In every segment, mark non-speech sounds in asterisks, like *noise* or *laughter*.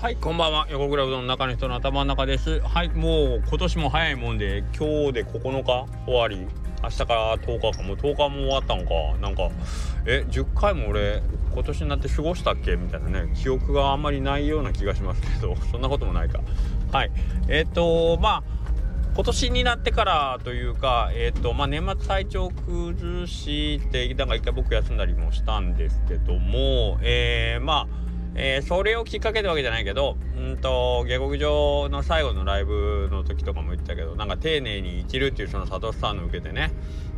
はい、こんばんは。横倉うどんの中の人の頭の中です。はい、もう今年も早いもんで、今日で9日？終わり？明日から10日か、もう10日も終わったんか？なんか、え、10回も俺、今年になって過ごしたっけ？みたいなね、記憶があんまりないような気がしますけど、*laughs* そんなこともないか。はい。えっ、と、まあ、今年になってからというか、えーとまあ、年末体調崩してなんか一回僕休んだりもしたんですけども、えー、まあえー、それをきっかけってわけじゃないけど、うんと、下克上の最後のライブの時とかも言ったけど、なんか丁寧に生きるっていうそのサトシさんの受けてね、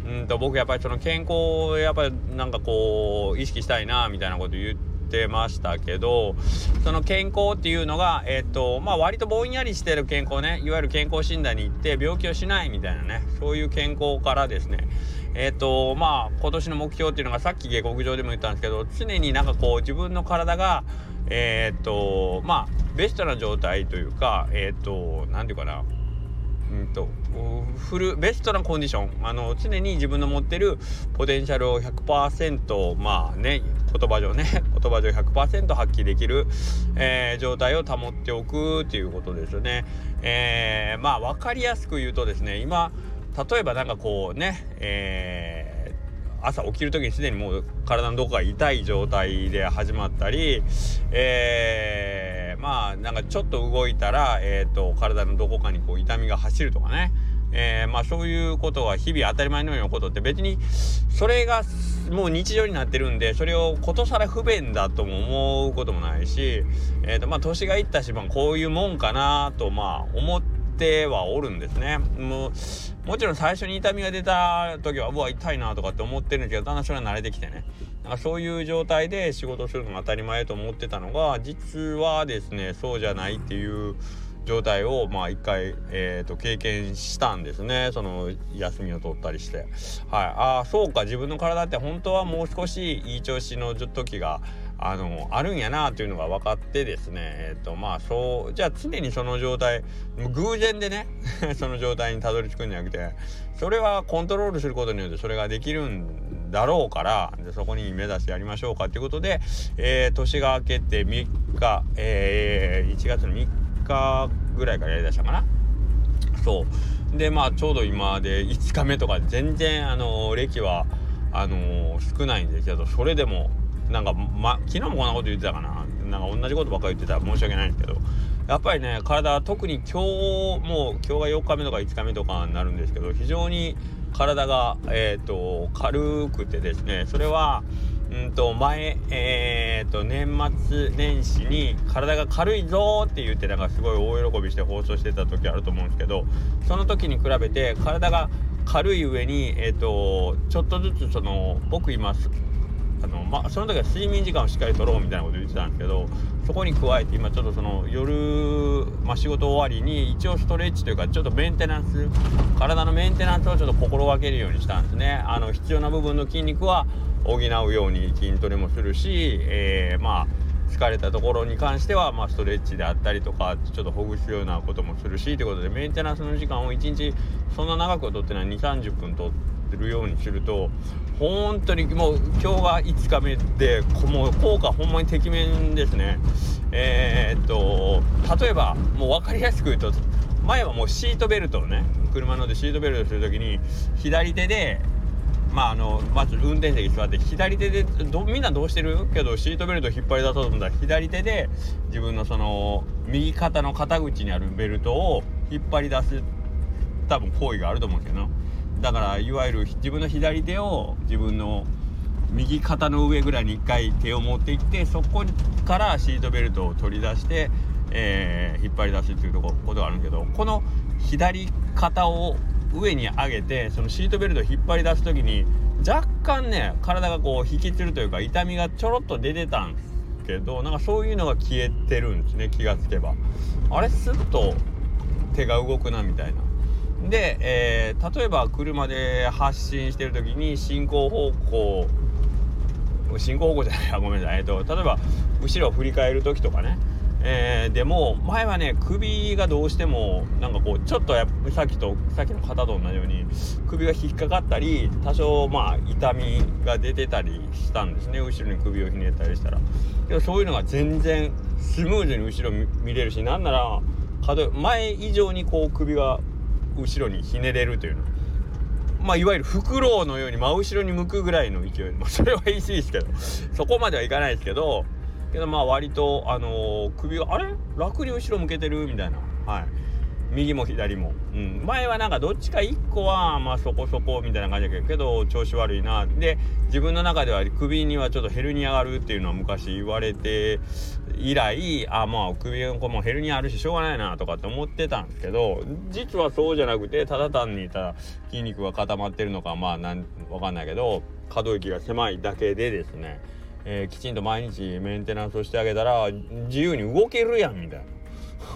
うんと、僕やっぱりその健康をやっぱりなんかこう、意識したいな、みたいなこと言って、ましたけどその健康っていうのがえっ、とまあ割とぼんやりしてる健康ね。いわゆる健康診断に行って病気をしないみたいなね。そういう健康からですね。えっ、とまあ今年の目標っていうのがさっき下克上でも言ったんですけど常になんかこう自分の体がえっ、とまあベストな状態というかえっ、と何て言うかなうんとフルベストなコンディションあの常に自分の持ってるポテンシャルを100%まあね言葉上ね *laughs* 言葉上100%発揮できる、えー、状態を保っておくっていうことですよね。えー、まあ分かりやすく言うとですね今例えばなんかこうね、えー、朝起きる時にすでにもう体のどこか痛い状態で始まったり、えー、まあなんかちょっと動いたら、えーと、体のどこかにこう痛みが走るとかね、えー、まあそういうことは日々当たり前のようなことって別にそれがもう日常になってるんでそれをことさら不便だとも思うこともないし、えーとまあ、年がいったし、まあ、こういうもんかなとまあ思っててはおるんですね。もうもちろん最初に痛みが出た時はうわ痛いなとかって思ってるんですけどだんだんそれが慣れてきてね。なんかそういう状態で仕事するのが当たり前と思ってたのが実はですねそうじゃないっていう状態をまあ一回、えー、と経験したんですね。その休みを取ったりして。はい。ああそうか。自分の体って本当はもう少しいい調子の時があのあるんやなというのが分かってですねえっ、ー、とまあそうじゃあ常にその状態偶然でね *laughs* その状態にたどり着くんじゃなくてそれはコントロールすることによってそれができるんだろうからでそこに目指してやりましょうかということで、えー、年が明けて3日、えー、1月の3日ぐらいからやりだしたかな。そうでまあちょうど今で5日目とか全然あの歴はあの少ないんですけどそれでもなんか、ま、昨日もこんなこと言ってたかな。なんか同じことばっかり言ってた。ら申し訳ないんですけど。やっぱりね体特に今日もう今日が4日目とか5日目とかになるんですけど非常に体が、えーと、軽くてですね。それはうんと前、えーと、年末年始に体が軽いぞって言ってなんかすごい大喜びして放送してた時あると思うんですけどその時に比べて体が軽い上に、えーと、ちょっとずつその僕今あのまあその時は睡眠時間をしっかりとろうみたいなこと言ってたんですけどそこに加えて今ちょっとその夜、まあ、仕事終わりに一応ストレッチというかちょっとメンテナンス体のメンテナンスをちょっと心がけるようにしたんですね。あの必要な部分の筋肉は補うように筋トレもするし、えー、まあ疲れたところに関しては、まあ、ストレッチであったりとかちょっとほぐすようなこともするしということでメンテナンスの時間を1日そんな長くとってない2 3 0分とってるようにすると本当にもう今日が5日目でもう効果ほんまにてきめんですね。えー、っと例えばもう分かりやすく言うと前はもうシートベルトをね車のでシートベルトする時に左手でまああのまず運転席座って左手でみんなどうしてる？けどシートベルト引っ張り出そうと思ったら左手で自分のその右肩の肩口にあるベルトを引っ張り出す多分行為があると思うんですけどだからいわゆる自分の左手を自分の右肩の上ぐらいに1回手を持っていってそこからシートベルトを取り出して、えー、引っ張り出すっていうとこことがあるけどこの左肩を上に上げてそのシートベルトを引っ張り出す時に若干ね体がこう引きつるというか痛みがちょろっと出てたんですけどなんかそういうのが消えてるんですね気がつけば。あれスッと手が動くなみたいな。で、えー、例えば車で発進してる時に進行方向進行方向じゃない *laughs* ごめんなさい、えっと、例えば後ろを振り返る時とかね。えー、でも前はね首がどうしてもなんかこうちょっとやさっきとさっきの肩と同じように首が引っかかったり多少まあ痛みが出てたりしたんですね。後ろに首をひねったりしたら。でもそういうのが全然スムーズに後ろ見れるしなんなら前以上にこう首が後ろにひねれるというの。まあいわゆるフクロウのように真後ろに向くぐらいの勢い。まあそれはいいしですけど。そこまではいかないですけど。けどまあ割とあのー、首があれ？楽に後ろ向けてる？みたいな。はい。右も左も、うん、前はなんかどっちか1個はまあそこそこみたいな感じだけど調子悪いな。で自分の中では首にはちょっとヘルニアがあるっていうのは昔言われて以来あまあ首がもヘルニアあるししょうがないなとかって思ってたんですけど実はそうじゃなくてただ単にただ筋肉が固まってるのかまあなんわかんないけど可動域が狭いだけでですねえー、きちんと毎日メンテナンスをしてあげたら自由に動けるやんみたいな。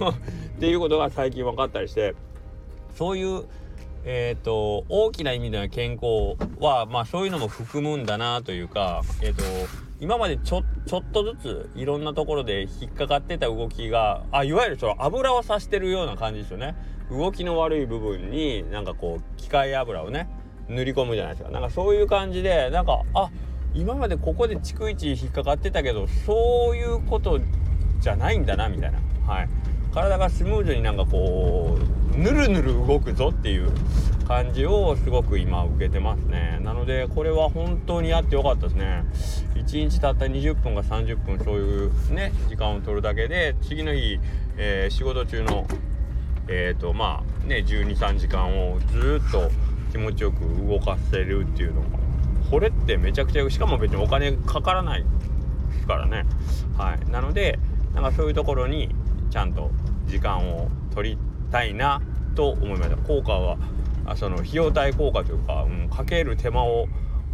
*laughs* っていうことが最近分かったりしてそういうえーと、大きな意味での健康は、まあ、そういうのも含むんだなというか、えーと、今までちょちょっとずついろんなところで引っかかってた動きがあいわゆるその油をさしてるような感じですよね。動きの悪い部分になんかこう機械油をね塗り込むじゃないですか。なんかそういう感じでなんかあ今までここで逐一引っかかってたけどそういうことじゃないんだなみたいな。はい。体がスムーズになんかこうぬるぬる動くぞっていう感じをすごく今受けてますね。なのでこれは本当にやってよかったですね。1日たった20分か30分そういうね時間を取るだけで次の日、えー、仕事中のえっ、ー、とまあね123時間をずっと気持ちよく動かせるっていうのがこれってめちゃくちゃしかも別にお金かからないからね。はい。なのでなんかそういうところにちゃんと時間を取りたいなと思いました効果はあその費用対効果というか、うん、かける手間を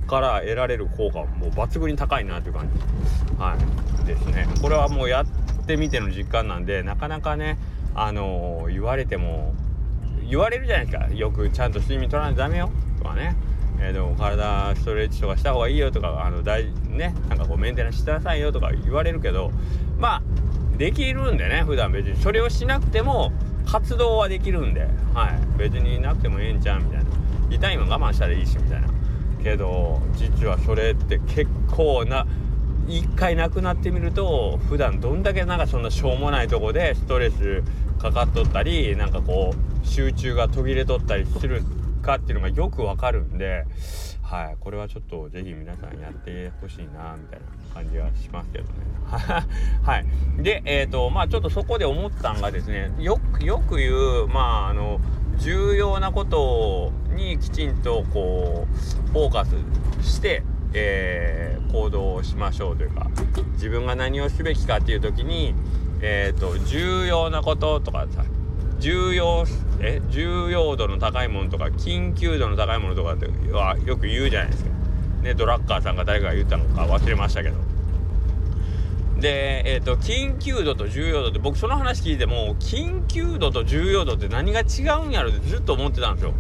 から得られる効果はもう抜群に高いなという感じ。はい。ですねこれはもうやってみての実感なんでなかなかねあのー、言われても言われるじゃないですかよく。ちゃんと睡眠取らないとダメよとかね。えー、でも体ストレッチとかした方がいいよとかあの大ねなんかこうメンテナンスしてなさいよとか言われるけどまあできるんでね普段別に。それをしなくても活動はできるんで。はい。別になくてもええんちゃうみたいな。痛いも我慢したらいいしみたいな。けど実はそれって結構な一回なくなってみると普段どんだけなんかそんなしょうもないとこでストレスかかっとったりなんかこう集中が途切れとったりするかっていうのがよくわかるんで、はい、これはちょっと是非皆さんやってほしいなみたいな感じはしますけどね。*laughs* はい。で、え、ー、と、まあちょっとそこで思ったんがですね、よく、よく言う、まああの、重要なことにきちんとこう、フォーカスして、えー、行動をしましょうというか、自分が何をすべきかっていう時に、えっ、ー、と、重要なこととかさ、重要え重要度の高いものとか緊急度の高いものとかってはよく言うじゃないですか。ねドラッカーさんが誰かが言ったのか忘れましたけど。で、えっ、ー、と緊急度と重要度って僕その話聞いても緊急度と重要度って何が違うんやろってずっと思ってたんですよ。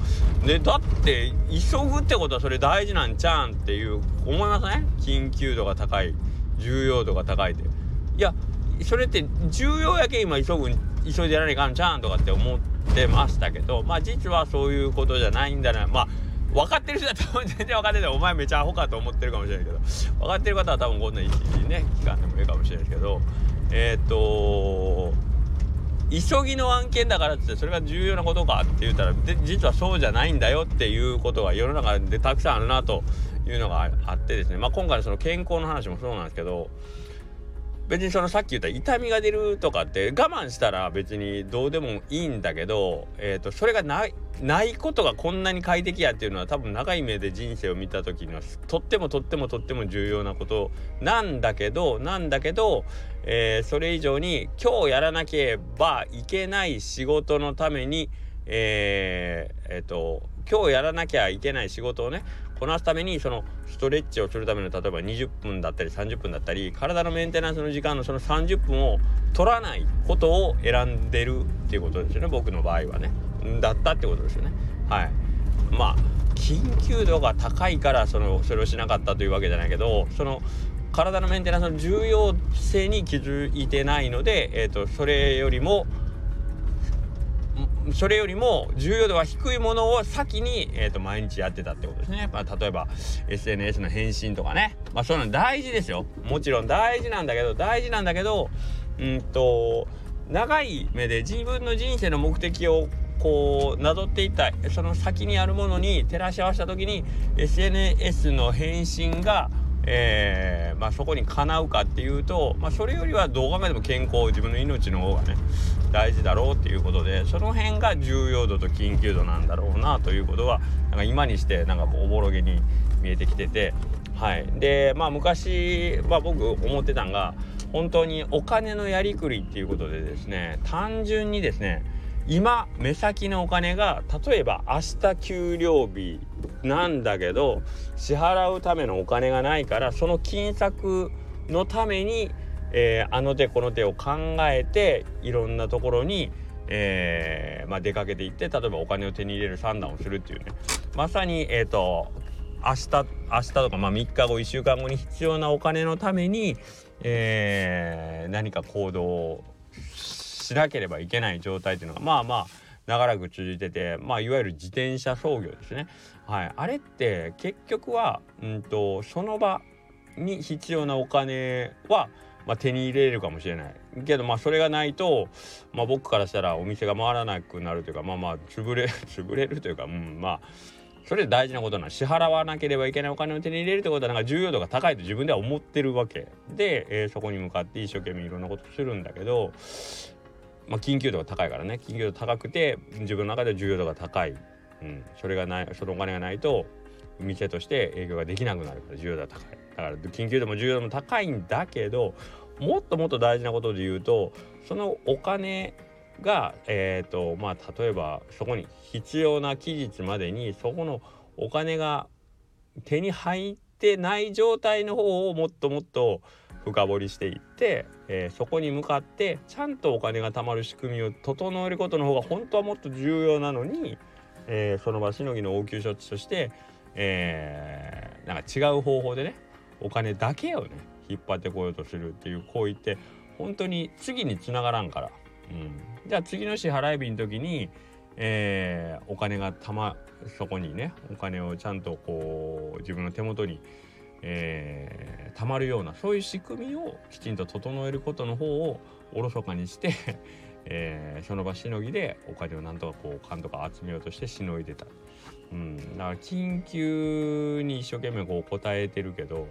でだって急ぐってことはそれ大事なんちゃうんっていう思いますね緊急度が高い重要度が高いって。いやそれって重要やけ今急ぐん急いでやらないかんちゃうんとかって思ってましたけどまあ実はそういうことじゃないんだな。まあ分かってる人だと全然分かってないお前めちゃアホかと思ってるかもしれないけど分かってる方は多分こんな一時ね期間でもいいかもしれないですけどえっ、ー、と急ぎの案件だからってそれが重要なことかって言ったらで実はそうじゃないんだよっていうことが世の中でたくさんあるなというのがあってですね。まあ今回のその健康の話もそうなんですけど別にそのさっき言った痛みが出るとかって我慢したら別にどうでもいいんだけど、えーと、それがないないことがこんなに快適やっていうのは多分長い目で人生を見た時にはとってもとってもとっても重要なことなんだけどなんだけど、えー、それ以上に今日やらなければいけない仕事のためにえー、えー、と今日やらなきゃいけない仕事をねこなすためにそのストレッチをするための例えば20分だったり30分だったり体のメンテナンスの時間のその30分を取らないことを選んでるっていうことですよね僕の場合はね。だったってことですよね。はい。まあ緊急度が高いからそのそれをしなかったというわけじゃないけどその体のメンテナンスの重要性に気づいてないので、えーと、それよりもそれよりも重要度が低いものを先に、えーと、毎日やってたってことですね。まあ、例えば SNS の返信とかね。まあそういうの大事ですよ。もちろん大事なんだけど大事なんだけどうんと長い目で自分の人生の目的をこうなぞっていったその先にあるものに照らし合わせた時に SNS の返信がえー、まあ、そこにかなうかっていうと、まあ、それよりはどう考えても健康自分の命の方がね大事だろうっていうことでその辺が重要度と緊急度なんだろうなということはなんか今にしてなんかおぼろげに見えてきててはい。でまあ昔は僕思ってたんが本当にお金のやりくりっていうことでですね単純にですね今目先のお金が例えば明日給料日なんだけど支払うためのお金がないからその金策のために、えー、あの手この手を考えていろんなところに、えー、まあ、出かけていって例えばお金を手に入れる算段をするっていうね。まさにえっ、ー、と明日明日とか、まあ、3日後1週間後に必要なお金のために、え何か行動をしなければいけない状態っていうのがまあまあ長らく続いててまあいわゆる自転車操業ですね。はい、あれって結局は、うんと、その場に必要なお金は、まあ、手に入れるかもしれない。けどまあそれがないと、まあ、僕からしたらお店が回らなくなるというかまあまあ潰れ *laughs* 潰れるというか、うん、まあそれで大事なことな支払わなければいけないお金を手に入れるってことはなんか重要度が高いと自分では思ってるわけで、えー、そこに向かって一生懸命いろんなことするんだけどまあ、緊急度が高いからね。緊急度高くて自分の中で重要度が高い、うん、それがないそのお金がないと店として営業ができなくなるから重要度が高い。だから緊急度も重要度も高いんだけどもっともっと大事なことで言うとそのお金がえ、ー、とまあ例えばそこに必要な期日までにそこのお金が手に入ってない状態の方をもっともっと深掘りしていって、えー、そこに向かってちゃんとお金が貯まる仕組みを整えることの方が本当はもっと重要なのに、えー、その場しのぎの応急処置として、えー、なんか違う方法でねお金だけをね引っ張ってこようとするっていう行為って本当に次につながらんから、うん、じゃあ次の支払い日の時に、えー、お金がたまそこにねお金をちゃんとこう自分の手元にえー、たまるようなそういう仕組みをきちんと整えることの方をおろそかにして *laughs* えー、その場しのぎでお金をなんとかこう勘とか集めようとしてしのいでた。うん、だから緊急に一生懸命こう答えてるけど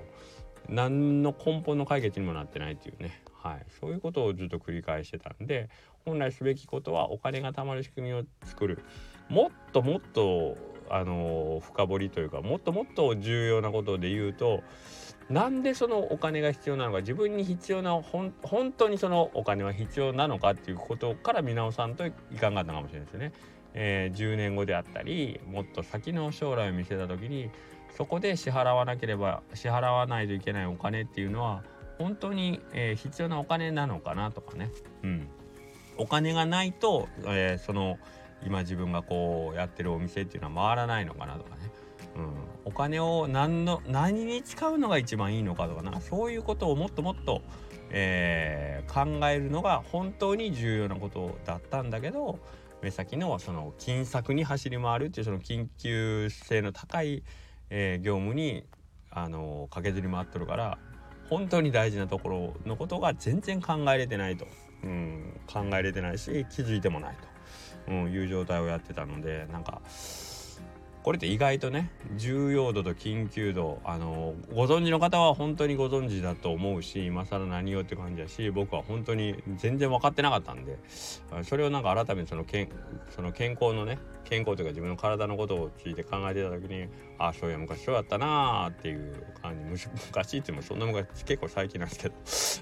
何の根本の解決にもなってないっていうね、はい、そういうことをずっと繰り返してたんで本来すべきことはお金が貯まる仕組みを作るもっともっとあの深掘りというかもっともっと重要なことで言うとなんでそのお金が必要なのか自分に必要な本当にそのお金は必要なのかっていうことから見直さんといかんかったかもしれないですよね。えー、10年後であったりもっと先の将来を見せた時にそこで支払わなければ支払わないといけないお金っていうのは本当に、えー、必要なお金なのかなとかね。うん、お金がないと、えー、その今自分がこうやってるお店っていうのは回らないのかなとかね、うん、お金を何の何に使うのが一番いいのかとかな。そういうことをもっともっと、えー、考えるのが本当に重要なことだったんだけど目先のその金策に走り回るっていうその緊急性の高い、えー、業務にあの駆けずり回っとるから本当に大事なところのことが全然考えれてないと、うん、考えれてないし気づいてもないと。うん、いう状態をやってたのでなんかこれって意外とね重要度と緊急度あのご存知の方は本当にご存知だと思うし今更何をって感じだし僕は本当に全然分かってなかったんでそれをなんか改めてそのけんその健康のね健康というか自分の体のことをついて考えてた時にああそういや昔そうやったなーっていう感じ。*laughs* 昔って言ってもそんな昔結構最近なんですけど。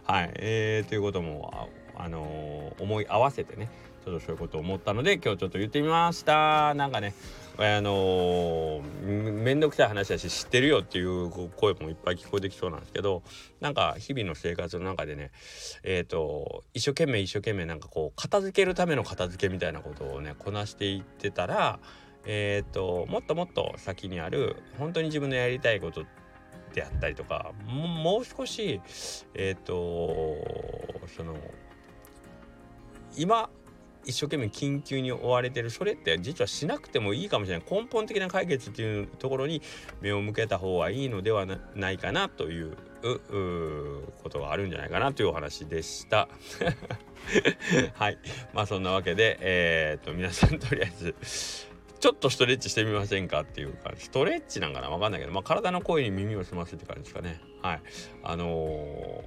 *laughs* はい。えー、ということもあのー、思い合わせてねちょっとそういうことを思ったので今日ちょっと言ってみました。なんかねあのー、めんどくさい話だし知ってるよっていう声もいっぱい聞こえてきそうなんですけどなんか日々の生活の中でねえっ、ー、と一生懸命一生懸命なんかこう片付けるための片付けみたいなことをねこなしていってたらえっ、ー、ともっともっと先にある本当に自分のやりたいことであったりとかもう少しえっ、とその今一生懸命緊急に追われてるそれって実はしなくてもいいかもしれない根本的な解決っていうところに目を向けた方がいいのではないかなということがあるんじゃないかなというお話でした。*laughs* はい。まあそんなわけでえー、っと皆さんとりあえずちょっとストレッチしてみませんかっていうかストレッチなんかな？わかんないけど、まあ、体の声に耳を澄ませて感じですかね。はい。あのー、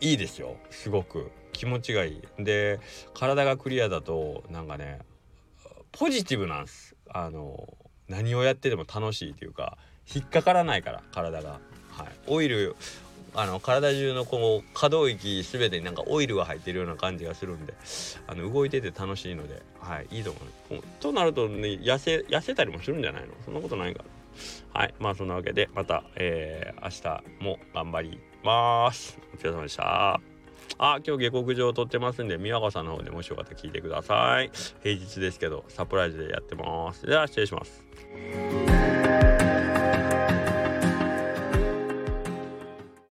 いいですよ。すごく。気持ちがいい。で体がクリアだとなんかねポジティブなんです。あの、何をやってても楽しいというか引っかからないから体が。はい。オイルあの体中のこう可動域全てになんかオイルが入ってるような感じがするんであの動いてて楽しいので、はい、いいと思う。となるとね痩せ痩せたりもするんじゃないの？そんなことないかな。はい。まあそんなわけでまた、えー、明日も頑張ります。お疲れ様でした。あ、今日下克上撮ってますんで、宮川さんの方でもしよかったら聞いてください。平日ですけど、サプライズでやってます。では、失礼します。